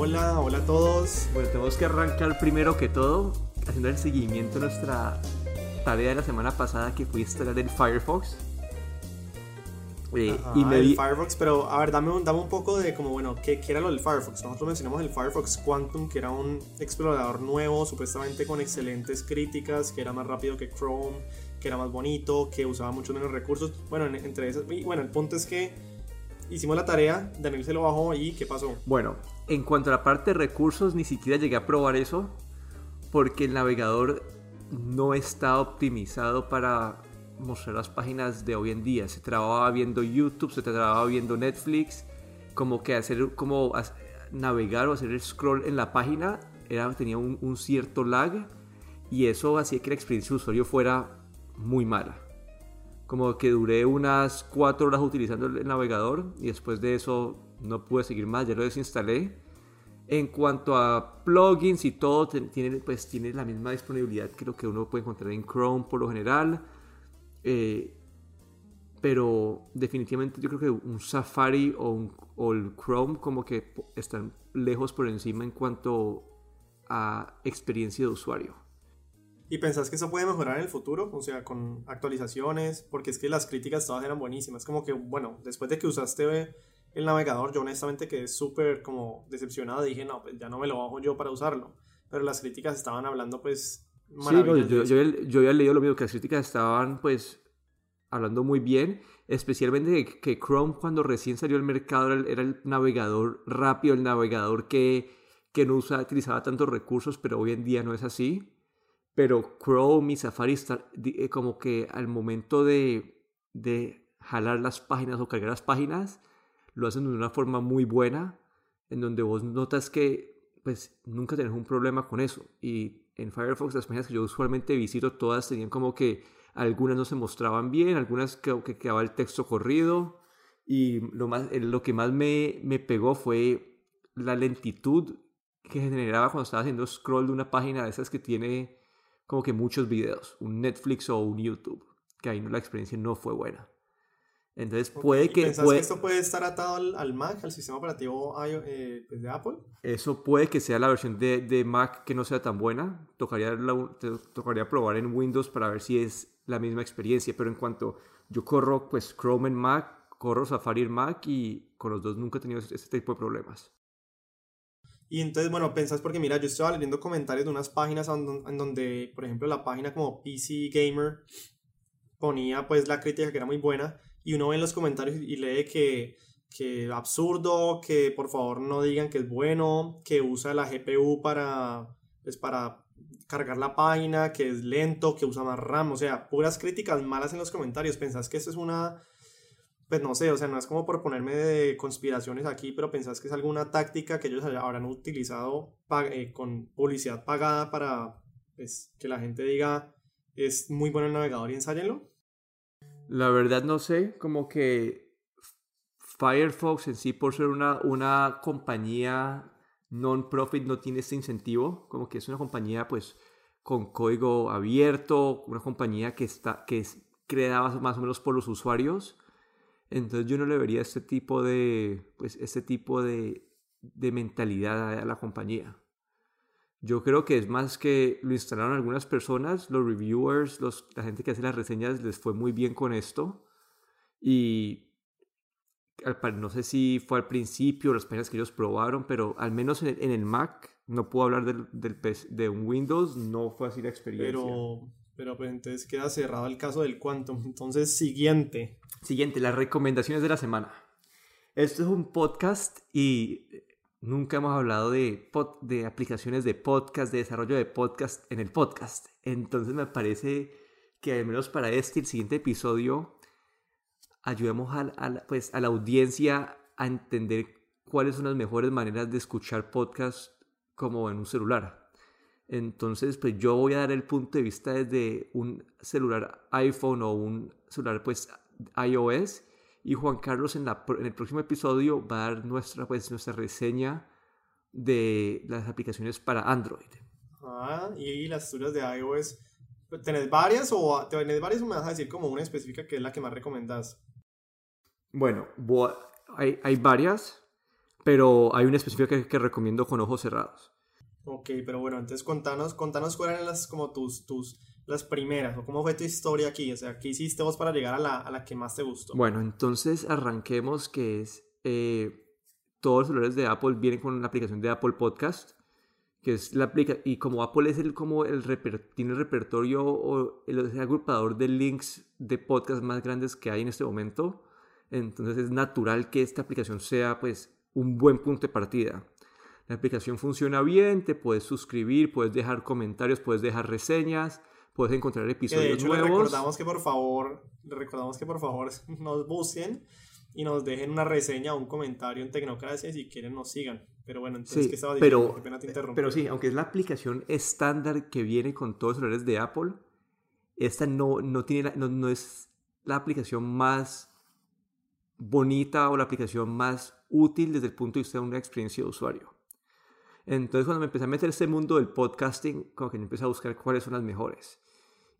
Hola, hola a todos. Bueno, tenemos que arrancar primero que todo haciendo el seguimiento a nuestra tarea de la semana pasada que fue instalar el Firefox. Eh, y me el Firefox, pero a ver, dame un, dame un poco de como, bueno, ¿qué, ¿qué, era lo del Firefox? Nosotros mencionamos el Firefox Quantum, que era un explorador nuevo, supuestamente con excelentes críticas, que era más rápido que Chrome, que era más bonito, que usaba mucho menos recursos. Bueno, entre esas, y bueno, el punto es que hicimos la tarea, Daniel se lo bajó y ¿qué pasó? Bueno, en cuanto a la parte de recursos, ni siquiera llegué a probar eso, porque el navegador no está optimizado para mostrar las páginas de hoy en día. Se trababa viendo YouTube, se trababa viendo Netflix, como que hacer, como navegar o hacer el scroll en la página era, tenía un, un cierto lag y eso hacía que la experiencia de usuario fuera muy mala. Como que duré unas 4 horas utilizando el navegador y después de eso no pude seguir más, ya lo desinstalé. En cuanto a plugins y todo, tiene, pues, tiene la misma disponibilidad que lo que uno puede encontrar en Chrome por lo general. Eh, pero definitivamente yo creo que un Safari o, o el Chrome como que están lejos por encima en cuanto a experiencia de usuario. ¿Y pensás que eso puede mejorar en el futuro? O sea, con actualizaciones, porque es que las críticas todas eran buenísimas. Como que, bueno, después de que usaste el navegador, yo honestamente quedé súper como decepcionado. Dije, no, pues ya no me lo bajo yo para usarlo. Pero las críticas estaban hablando, pues, Sí, no, yo, yo, yo, había leído lo mismo, que las críticas estaban, pues, hablando muy bien. Especialmente que, Chrome, cuando recién salió al mercado, era el, navegador rápido, el navegador que, que no usa, utilizaba tantos recursos, pero hoy en día no es así. Pero Chrome y Safari, eh, como que al momento de, de jalar las páginas o cargar las páginas, lo hacen de una forma muy buena, en donde vos notas que pues nunca tenés un problema con eso. Y en Firefox las páginas que yo usualmente visito todas tenían como que algunas no se mostraban bien, algunas que, que quedaba el texto corrido. Y lo, más, lo que más me, me pegó fue la lentitud que generaba cuando estaba haciendo scroll de una página de esas que tiene como que muchos videos, un Netflix o un YouTube, que ahí no, la experiencia no fue buena. Entonces puede que... ¿Pensás que esto puede estar atado al, Mac, al sistema operativo eh, pues, de Apple? Eso puede que sea la versión de, de Mac que no sea tan buena. Tocaría, tocaría probar en Windows para ver si es la misma experiencia. Pero en cuanto yo corro pues Chrome en Mac, corro Safari en Mac y con los dos nunca he tenido este tipo de problemas. Y entonces, bueno, pensás porque mira, yo estaba leyendo comentarios de unas páginas en donde, por ejemplo, la página como PC Gamer ponía pues la crítica que era muy buena y uno ve en los comentarios y lee que, que absurdo, que por favor no digan que es bueno, que usa la GPU para, pues, para cargar la página, que es lento, que usa más RAM, o sea, puras críticas malas en los comentarios. ¿Pensás que eso es una, pues no sé, o sea, no es como por ponerme de conspiraciones aquí, pero pensás que es alguna táctica que ellos habrán utilizado eh, con publicidad pagada para pues, que la gente diga es muy bueno el navegador y ensáyenlo? La verdad no sé, como que Firefox en sí por ser una, una compañía non-profit no tiene este incentivo, como que es una compañía pues con código abierto, una compañía que, está, que es creada más o menos por los usuarios. Entonces yo no le vería este tipo de, pues, este tipo de, de mentalidad a la compañía. Yo creo que es más que lo instalaron algunas personas, los reviewers, los, la gente que hace las reseñas les fue muy bien con esto. Y no sé si fue al principio las páginas que ellos probaron, pero al menos en, el Mac, no puedo hablar del, del de un Windows, no fue así la experiencia. Pero, pero pues entonces queda cerrado el caso del Quantum. Entonces, siguiente. Siguiente, las recomendaciones de la semana. Esto es un podcast y Nunca hemos hablado de, de aplicaciones de podcast, de desarrollo de podcast en el podcast. Entonces me parece que al menos para este el siguiente episodio ayudemos a, a, pues, a la audiencia a entender cuáles son las mejores maneras de escuchar podcast como en un celular. Entonces, pues yo voy a dar el punto de vista desde un celular iPhone o un celular pues iOS y Juan Carlos en, la, en el próximo episodio va a dar nuestra, pues, nuestra reseña de las aplicaciones para Android. Ah, y las tuyas de iOS. ¿Tenés varias o tenés varias o me vas a decir como una específica que es la que más recomendás? Bueno, hay, hay varias, pero hay una específica que, que recomiendo con ojos cerrados. Ok, pero bueno, entonces contanos, contanos cuáles eran las, como tus, tus, las primeras, o cómo fue tu historia aquí, o sea, ¿qué hiciste vos para llegar a la, a la que más te gustó? Bueno, entonces arranquemos que es, eh, todos los celulares de Apple vienen con la aplicación de Apple Podcast, que es la aplica y como Apple es el como el tiene repertorio o el, el agrupador de links de podcast más grandes que hay en este momento, entonces es natural que esta aplicación sea pues un buen punto de partida. La aplicación funciona bien, te puedes suscribir, puedes dejar comentarios, puedes dejar reseñas, puedes encontrar Que episodios de hecho le nuevos. recordamos que por favor, le recordamos que por favor nos busquen y nos dejen una reseña o un comentario en Tecnocracia si quieren nos sigan. Pero bueno, entonces, Sí, ¿qué estaba diciendo? pero, pena te interrumpí. pero sí, aunque es la aplicación estándar que viene con todos los celulares de Apple, esta no, no, tiene la- no, no es la aplicación más bonita o la aplicación más útil desde el punto de vista de una experiencia de usuario. Entonces cuando me empecé a meter en este mundo del podcasting, como que yo empecé a buscar cuáles son las mejores.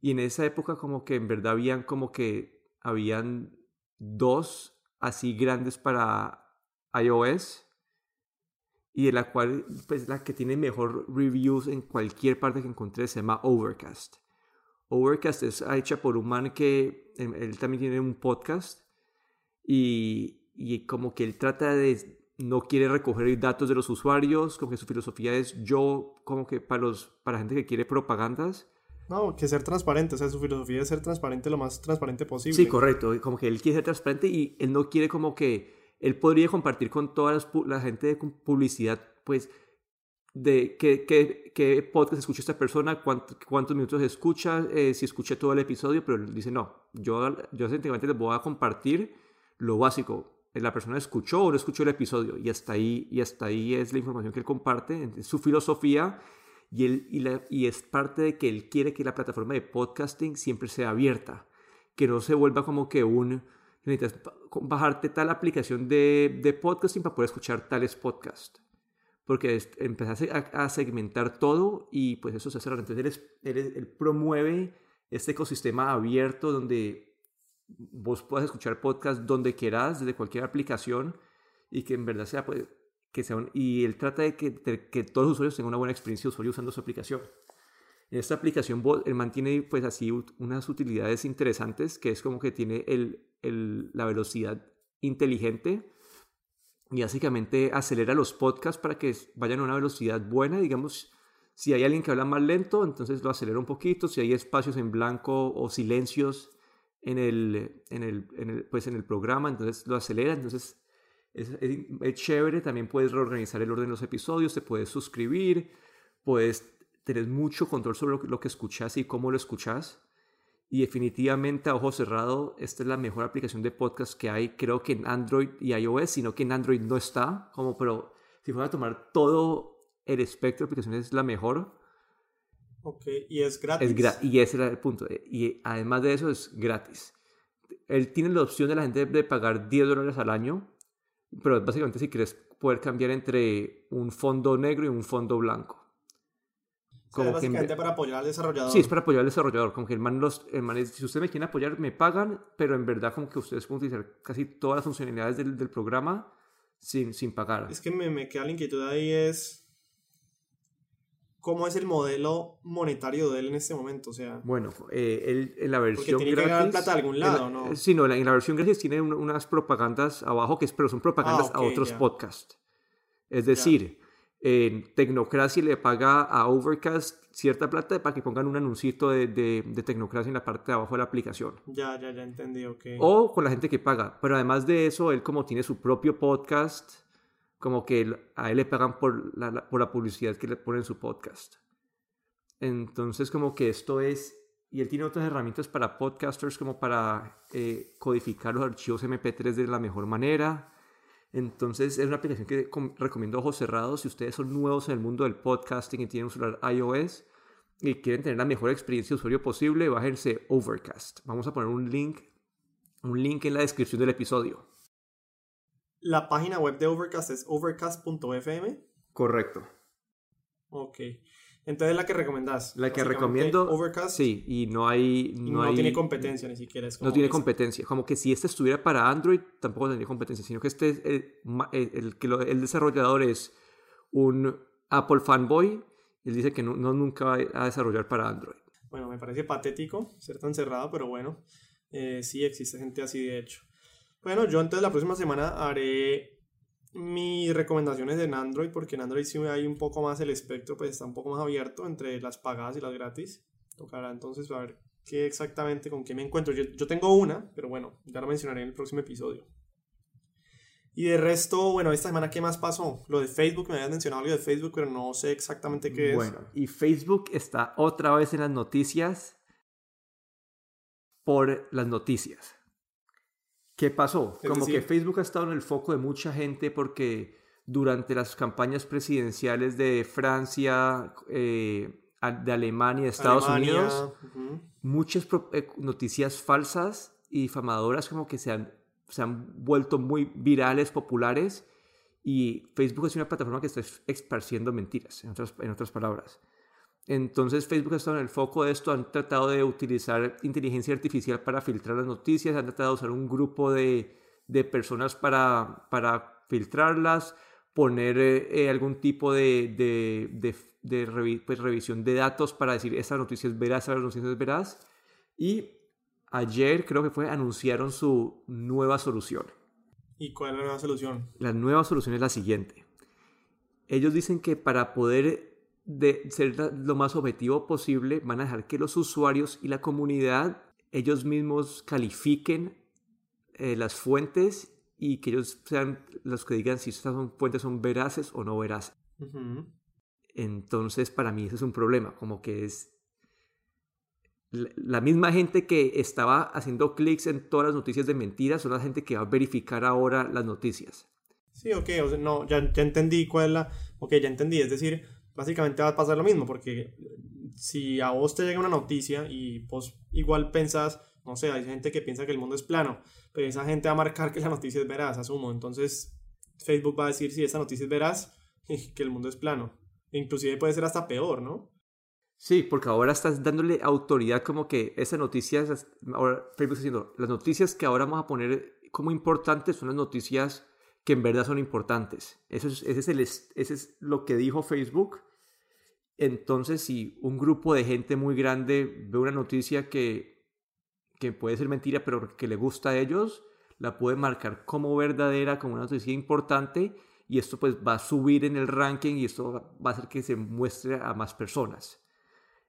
Y en esa época como que en verdad habían como que habían dos así grandes para iOS y de la cual pues la que tiene mejor reviews en cualquier parte que encontré se llama Overcast. Overcast es hecha por un man que él, él también tiene un podcast y, y como que él trata de no quiere recoger datos de los usuarios, como que su filosofía es yo como que para los para gente que quiere propagandas No, que ser transparente, o sea, su filosofía es ser transparente lo más transparente posible. Sí, correcto. Como que él quiere ser transparente y él no quiere como que él podría compartir con toda las la gente de pu- publicidad, pues, de qué, qué, qué podcast escucha esta persona, cuánto- cuántos minutos escucha, eh, si escuché todo el episodio, pero él dice, no, yo, yo les voy a compartir lo básico. La persona escuchó o no escuchó el episodio y hasta ahí, y hasta ahí es la información que él comparte, es su filosofía y, él, y, la- y es parte de que él quiere que la plataforma de podcasting siempre sea abierta, que no se vuelva como que un... Necesitas ba- bajarte tal aplicación de, de podcasting para poder escuchar tales podcasts. Porque es- empezaste a, segmentar todo y pues eso se hace. Entonces él, es- él es- él promueve este ecosistema abierto donde vos puedas escuchar podcast donde quieras, desde cualquier aplicación y que en verdad sea pues que sea un- y él trata de que, de que todos los usuarios tengan una buena experiencia de usuario usando su aplicación. En esta aplicación vos- él mantiene pues así unas utilidades interesantes que es como que tiene el, el- la velocidad inteligente y básicamente acelera los podcasts para que vayan a una velocidad buena, digamos, si hay alguien que habla más lento, entonces lo acelera un poquito, si hay espacios en blanco o silencios en el, en el, en el, pues en el programa, entonces lo acelera, entonces es, es- es chévere, también puedes reorganizar el orden de los episodios, te puedes suscribir, puedes tener mucho control sobre lo, lo que escuchas y cómo lo escuchas. Y definitivamente a ojo cerrado, esta es la mejor aplicación de podcast que hay, creo que en Android y iOS, sino que en Android no está, como pero si fuera a tomar todo el espectro de aplicaciones es la mejor. Ok, y es gratis. Es gra- y ese era el punto. eh, Y además de eso es gratis. Él tiene la opción de la gente de pagar 10 dólares al año, pero básicamente si quieres poder cambiar entre un fondo negro y un fondo blanco. O sea, es Como que en básicamente ve- para apoyar al desarrollador. Sí, es para apoyar al desarrollador. Como que el man, los, el man es- si ustedes me quieren apoyar, me pagan, pero en verdad como que ustedes pueden utilizar casi todas las funcionalidades del, del programa sin, sin pagar. Es que me, me queda la inquietud ahí es cómo es el modelo monetario de él en este momento, o sea, Bueno, eh, él, en la porque versión tiene que gratis... ganar plata de algún en lado, la- ¿no? Sí, no, en la, en la versión gratis tiene un- unas propagandas abajo, que es, pero son propagandas Ah, a ok, otros ya. podcasts. Es decir, en Tecnocracia le paga a Overcast cierta plata para que pongan un anuncito de, de, de Tecnocracia en la parte de abajo de la aplicación. Ya, ya, ya entendí, ok. O con la gente que paga. Pero además de eso, él como tiene su propio podcast, como que a él le pagan por la, por la publicidad que le ponen en su podcast. Entonces como que esto es... Y él tiene otras herramientas para podcasters como para eh, codificar los archivos MP3 de la mejor manera. Entonces es una aplicación que com- recomiendo ojos cerrados. Si ustedes son nuevos en el mundo del podcasting y tienen un celular iOS y quieren tener la mejor experiencia de usuario posible, bájense Overcast. Vamos a poner un link, un link en la descripción del episodio. La página web de Overcast es overcast.fm. Correcto. Ok. Entonces la que recomendás. La que recomiendo. Overcast. Sí, y no hay. y No, hay, tiene competencia ni siquiera. Es como No tiene competencia. Como que si este estuviera para Android, tampoco tendría competencia. Sino que este es el, el, el el desarrollador es un Apple fanboy. Él dice que no, no nunca va a desarrollar para Android. Bueno, me parece patético ser tan cerrado, pero bueno, eh, sí existe gente así de hecho. Bueno, yo entonces la próxima semana haré mis recomendaciones en Android, porque en Android sí hay un poco más el espectro, pues está un poco más abierto entre las pagadas y las gratis. Tocará entonces a ver qué exactamente, con qué me encuentro. Yo, yo tengo una, pero bueno, ya lo mencionaré en el próximo episodio. Y de resto, bueno, esta semana, ¿qué más pasó? Lo de Facebook, me habías mencionado algo de Facebook, pero no sé exactamente qué es. Bueno, y Facebook está otra vez en las noticias por las noticias. ¿Qué pasó? Como decir- que Facebook ha estado en el foco de mucha gente porque durante las campañas presidenciales de Francia, eh, de Alemania, de Estados Alemania, Unidos, ujú. muchas pro- eh, noticias falsas y difamadoras como que se han, se han vuelto muy virales, populares, y Facebook es una plataforma que está es- esparciendo mentiras, en otras, en otras palabras. Entonces Facebook ha estado en el foco de esto, han tratado de utilizar inteligencia artificial para filtrar las noticias, han tratado de usar un grupo de, de personas para, para filtrarlas, poner eh, eh, algún tipo de, de, de- de revi- pues, revisión de datos para decir esta noticia es veraz, esta noticia es veraz. Y ayer creo que fue, anunciaron su nueva solución. ¿Y cuál es la nueva solución? La nueva solución es la siguiente. Ellos dicen que para poder de ser lo más objetivo posible, van a dejar que los usuarios y la comunidad ellos mismos califiquen eh, las fuentes y que ellos sean los que digan si estas son- fuentes son veraces o no veraces. Ujú. Entonces, para mí ese es un problema, como que es la la misma gente que estaba haciendo clics en todas las noticias de mentiras son la gente que va a verificar ahora las noticias. Sí, ok, o sea, no, ya, ya entendí cuál es la... Ok, ya entendí, es decir, básicamente va a pasar lo mismo, porque si a vos te llega una noticia y vos igual pensás, no sé, hay gente que piensa que el mundo es plano, pero esa gente va a marcar que la noticia es veraz, asumo, entonces Facebook va a decir si esa noticia es veraz que el mundo es plano. Inclusive puede ser hasta peor, ¿no? Sí, porque ahora estás dándole autoridad como que esa noticia, es- ahora Facebook está diciendo, las noticias que ahora vamos a poner como importantes son las noticias que en verdad son importantes. Eso es, ese, es el, es- ese es lo que dijo Facebook. Entonces, si un grupo de gente muy grande ve una noticia que, que puede ser mentira, pero que le gusta a ellos, la puede marcar como verdadera, como una noticia importante, y esto pues va a subir en el ranking y esto va a hacer que se muestre a más personas.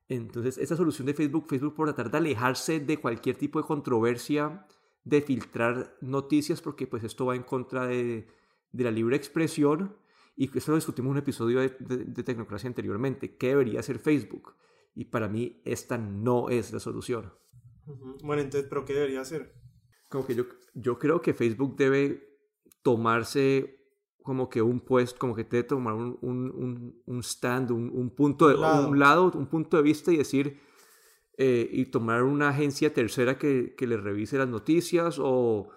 Entonces, esa solución de Facebook, Facebook por tratar de alejarse de cualquier tipo de controversia, de filtrar noticias, porque pues esto va en contra de, de la libre expresión, y eso lo discutimos en un episodio de, de, de Tecnocracia anteriormente, ¿qué debería hacer Facebook? Y para mí esta no es la solución. Bueno, entonces, ¿pero qué debería hacer? Como que yo, yo creo que Facebook debe tomarse como que un puesto, como que debe tomar un, un, un, un stand, un, un punto de lado. un lado, un punto de vista y decir, eh, y tomar una agencia tercera que, que le revise las noticias o,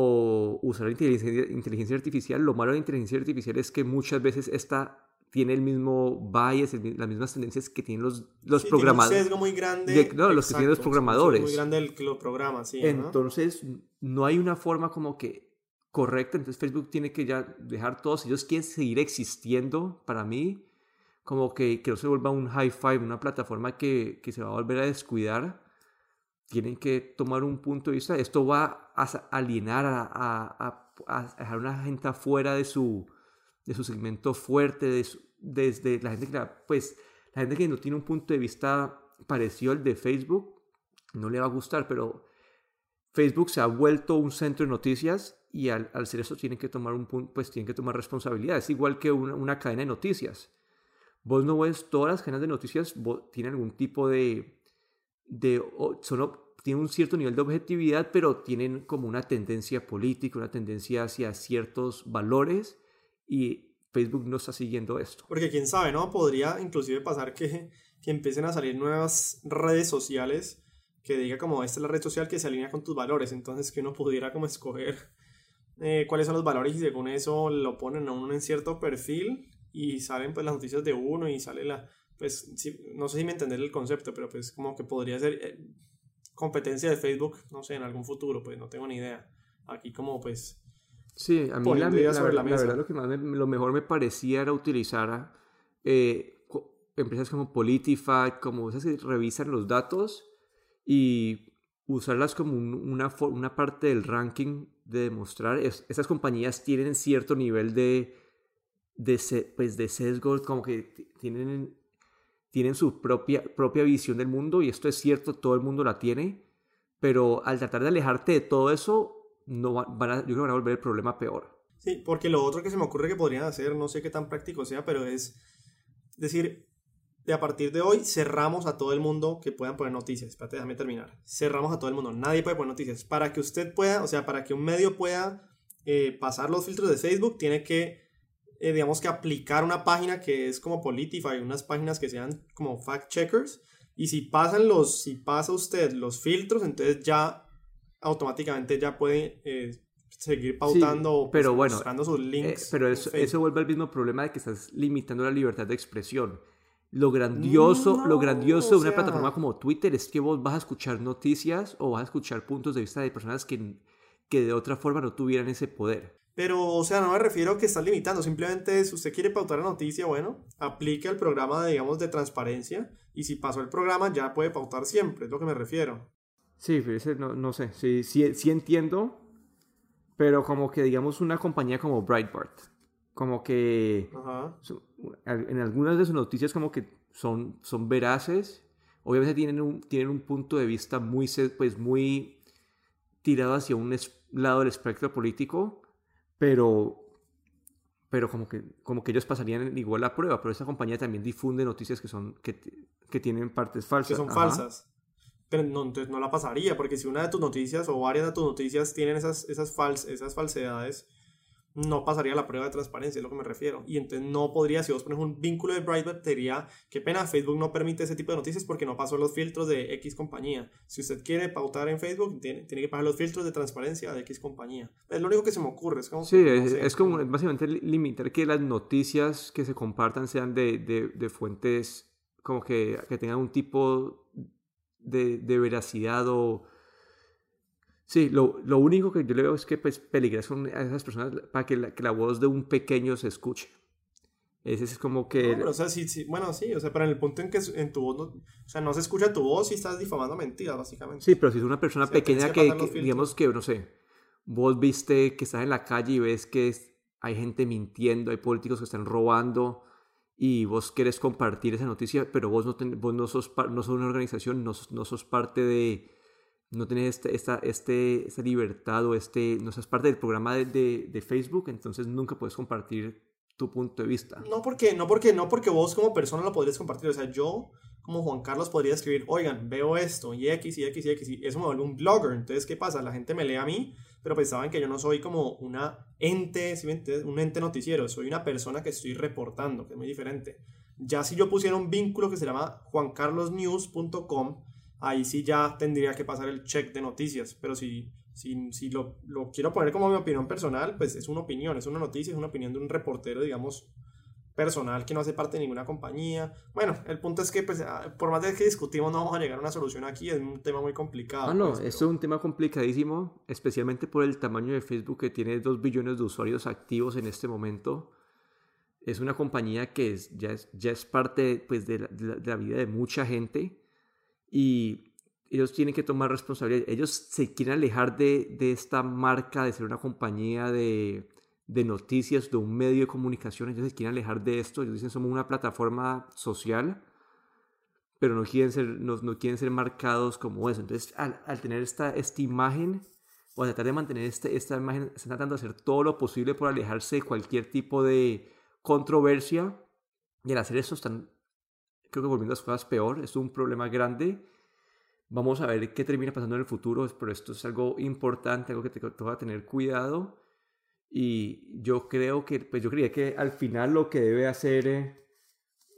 o usar inteligencia, inteligencia artificial. Lo malo de la inteligencia artificial es que muchas veces esta tiene el mismo bias, el las mismas tendencias que tienen los, los Sí, tiene un programadores. sesgo muy grande. de- no, los que tienen los exacto, programadores. Muy grande el que lo programa, sí. Entonces, no hay una forma como que correcta. Entonces, Facebook tiene que ya dejar todo. Si ellos quieren seguir existiendo, para mí, como que, que no se vuelva un high five, una plataforma que, que se va a volver a descuidar, tienen que tomar un punto de vista. Esto va a alienar, a, dejar una gente afuera de su, de su segmento fuerte, de desde la gente que, pues, la gente que no tiene un punto de vista parecido al de Facebook, no le va a gustar, pero Facebook se ha vuelto un centro de noticias y al, al ser eso tienen que tomar un pues tienen que tomar responsabilidad. Es igual que una, cadena de noticias. Vos no ves todas las cadenas de noticias, vos- tienen algún tipo de, de son, tienen un cierto nivel de objetividad, pero tienen como una tendencia política, una tendencia hacia ciertos valores y Facebook no está siguiendo esto. Porque quién sabe, ¿no? Podría inclusive pasar que, que empiecen a salir nuevas redes sociales que diga como esta es la red social que se alinea con tus valores. Entonces que uno pudiera como escoger eh, cuáles son los valores y según eso lo ponen a uno en cierto perfil y salen pues las noticias de uno y sale la, pues no sé si me entender el concepto, pero pues como que podría ser eh, competencia de Facebook, no sé, en algún futuro, pues no tengo ni idea. Aquí como pues... Sí, a mí la, verdad lo que más lo mejor me parecía era utilizar eh, empresas como Politify, como esas que revisan los datos y usarlas como una, una parte del ranking de demostrar. esas compañías tienen cierto nivel de, de, pues de sesgo, como que tienen tienen su propia, propia visión del mundo y esto es cierto, todo el mundo la tiene, pero al tratar de alejarte de todo eso, no van a, yo creo que van a volver el problema peor. Sí, porque lo otro que se me ocurre que podrían hacer, no sé qué tan práctico sea, pero es decir, de a partir de hoy cerramos a todo el mundo que puedan poner noticias. Espérate, déjame terminar. Cerramos a todo el mundo, nadie puede poner noticias. Para que usted pueda, o sea, para que un medio pueda eh, pasar los filtros de Facebook, tiene que eh, digamos que aplicar una página que es como Politify, unas páginas que sean como fact checkers. Y si pasan los, si pasa usted los filtros, entonces ya automáticamente ya puede eh, seguir pautando pero bueno, mostrando sus links. Eh, pero eso, eso, vuelve al mismo problema de que estás limitando la libertad de expresión. Lo grandioso, lo grandioso de una plataforma como Twitter es que vos vas a escuchar noticias o vas a escuchar puntos de vista de personas que, que de otra forma no tuvieran ese poder. Pero, o sea, no me refiero a que estás limitando, simplemente si usted quiere pautar la noticia, bueno, aplique el programa, de, digamos, de transparencia y si pasó el programa ya puede pautar siempre, es lo que me refiero. Sí, no, no sé, sí, sí, sí, entiendo, pero como que, digamos, una compañía como Breitbart, como que en algunas de sus noticias como que son, son veraces, obviamente tienen un, tienen un punto de vista muy, pues, muy tirado hacia un lado del espectro político, pero pero como que, como que ellos pasarían igual la prueba, pero esa compañía también difunde noticias que, son, que, que tienen partes falsas. Que son falsas. Pero no, entonces no la pasaría, porque si una de tus noticias o varias de tus noticias tienen esas, esas, fals, esas falsedades, no pasaría la prueba de transparencia, es lo que me refiero. Y entonces no podría, si vos pones un vínculo de Breitbart, te diría, qué pena, Facebook no permite ese tipo de noticias porque no pasó los filtros de X compañía. Si usted quiere pautar en Facebook, tiene, tiene que pasar los filtros de transparencia de X compañía. Es lo único que se me ocurre. Es como, sí, es, como básicamente limitar que las noticias que se compartan sean de, de, de fuentes como que, que tengan un tipo de, de veracidad o Sí, lo, lo, único que yo le veo es que pues, peligras con a esas personas para que la, que la, voz de un pequeño se escuche. Ese es como que... No, pero, o sea, sí, sí, bueno, sí, o sea, pero en el punto en que en tu voz, no, o sea, no se escucha tu voz y estás difamando mentiras, básicamente. Sí, pero si es una persona pequeña que, digamos que, no sé, vos viste que estás en la calle y ves que hay gente mintiendo, hay políticos que están robando y vos querés compartir esa noticia, pero vos no, vos no, sos, no sos una organización, no, no sos parte de no tenés este, esta, este, esta libertad o este, no seas parte del programa de, de, Facebook, entonces nunca puedes compartir tu punto de vista. No porque, no porque, no porque vos como persona lo podrías compartir, o sea, yo como Juan Carlos podría escribir, oigan, veo esto, y X, y X, y X, y eso me vuelve un blogger, entonces, ¿qué pasa? La gente me lee a mí, pero pensaban que yo no soy como una ente, ¿sí un ente noticiero, soy una persona que estoy reportando, que es muy diferente. Ya si yo pusiera un vínculo que se llama juancarlosnews.com, ahí sí ya tendría que pasar el check de noticias. Pero si, si, si lo, lo, quiero poner como mi opinión personal, pues es una opinión, es una noticia, es una opinión de un reportero, digamos, personal que no hace parte de ninguna compañía. Bueno, el punto es que, pues, ah, por más de que discutimos, no vamos a llegar a una solución aquí, es un tema muy complicado. Ah, no, pues, esto es un tema complicadísimo, especialmente por el tamaño de Facebook que tiene 2 billones de usuarios activos en este momento. Es una compañía que es, ya, es, ya es parte pues, de, la, de la vida de mucha gente y ellos tienen que tomar responsabilidad. Ellos se quieren alejar de, de esta marca de ser una compañía de, de, noticias, de un medio de comunicación. Ellos se quieren alejar de esto. Ellos dicen somos una plataforma social, pero no quieren ser, no, no quieren ser marcados como eso. Entonces, al, al, tener esta, esta imagen, o tratar de mantener este, esta imagen, están tratando de hacer todo lo posible por alejarse de cualquier tipo de controversia. Y al hacer eso están creo que volviendo las cosas peor, es un problema grande. Vamos a ver qué termina pasando en el futuro, pero esto es algo importante, algo que te toca tener cuidado. Y yo creo que, pues yo creía que al final lo que debe hacer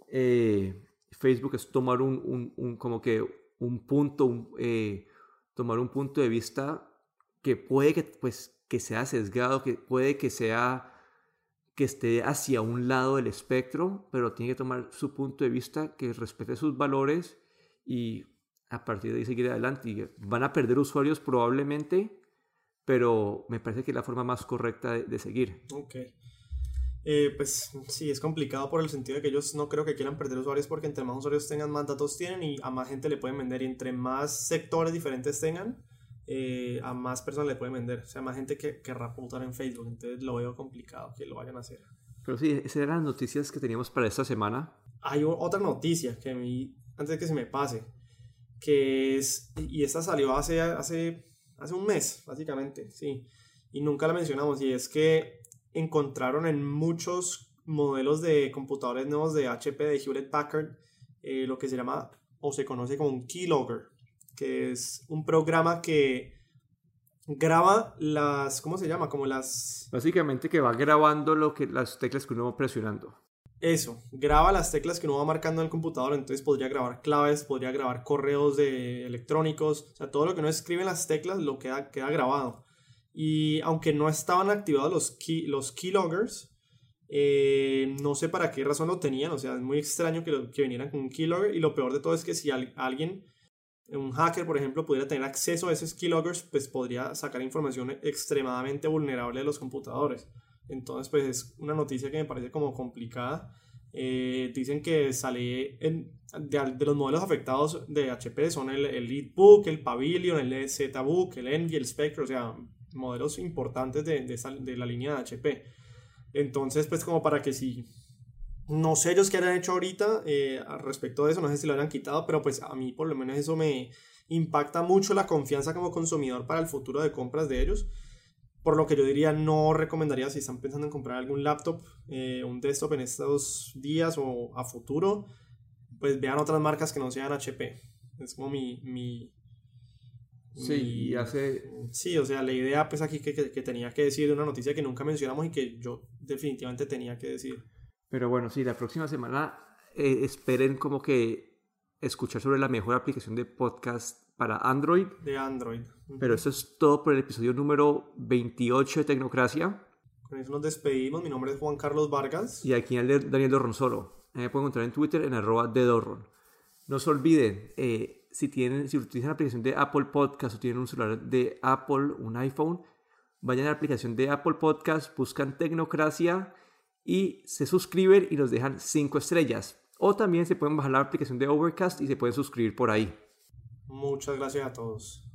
eh, Facebook es tomar un, un, un, como que un punto, eh, tomar un punto de vista que puede que, pues, que sea sesgado, que puede que sea que esté hacia un lado del espectro, pero tiene que tomar su punto de vista, que respete sus valores y a partir de ahí seguir adelante. Y van a perder usuarios probablemente, pero me parece que es la forma más correcta de, de seguir. Ok. Eh, pues sí, es complicado por el sentido de que ellos no creo que quieran perder usuarios porque entre más usuarios tengan, más datos tienen y a más gente le pueden vender y entre más sectores diferentes tengan, eh, a más personas le pueden vender. O sea, más gente que querrá apuntar en Facebook. Entonces lo veo complicado que lo vayan a hacer. Pero sí, esas eran las noticias que teníamos para esta semana. Hay otra noticia que vi antes de que se me pase, que es, y esta salió hace, hace, hace un mes, básicamente, sí, y nunca la mencionamos, y es que encontraron en muchos modelos de computadores nuevos de HP, de Hewlett Packard, eh, lo que se llama o se conoce como un keylogger, que es un programa que graba las, ¿cómo se llama? Como las... Básicamente que va grabando lo que, las teclas que uno va presionando. Eso, graba las teclas que uno va marcando en el computador, entonces podría grabar claves, podría grabar correos de electrónicos, o sea, todo lo que uno escribe en las teclas lo queda, queda grabado. Y aunque no estaban activados los, key, los keyloggers, eh, no sé para qué razón lo tenían. O sea, es muy extraño que, que vinieran con un keylogger. Y lo peor de todo es que si alguien, un hacker, por ejemplo, pudiera tener acceso a esos keyloggers, pues podría sacar información extremadamente vulnerable de los computadores. Entonces, pues es una noticia que me parece como complicada. Eh, dicen que sale de, los modelos afectados de HP son el, el EliteBook, el Pavilion, el ZBook, el Envy, el Spectre, o sea, modelos importantes de, de, la línea de HP. Entonces, pues como para que si... No sé ellos qué han hecho ahorita eh, respecto de eso, no sé si lo hayan quitado, pero pues a mí por lo menos eso me impacta mucho la confianza como consumidor para el futuro de compras de ellos. Por lo que yo diría, no recomendaría si están pensando en comprar algún laptop, eh, un desktop en estos días o a futuro, pues vean otras marcas que no sean HP. Es como mi, mi, Sí, y hace... Sí, o sea, la idea pues aquí que, que, tenía que decir una noticia que nunca mencionamos y que yo definitivamente tenía que decir. Pero bueno, sí, la próxima semana eh, esperen como que escuchar sobre la mejor aplicación de podcast para Android. De Android. Pero eso es todo por el episodio número 28 de Tecnocracia. Con eso nos despedimos. Mi nombre es Juan Carlos Vargas. Y aquí Daniel Dorronsolo. Me pueden encontrar en Twitter en arroba de Dorron. No se olviden, eh, si, tienen, si utilizan la aplicación de Apple Podcast o tienen un celular de Apple, un iPhone, vayan a la aplicación de Apple Podcast, buscan Tecnocracia y se suscriben y nos dejan 5 estrellas. O también se pueden bajar la aplicación de Overcast y se pueden suscribir por ahí. Muchas gracias a todos.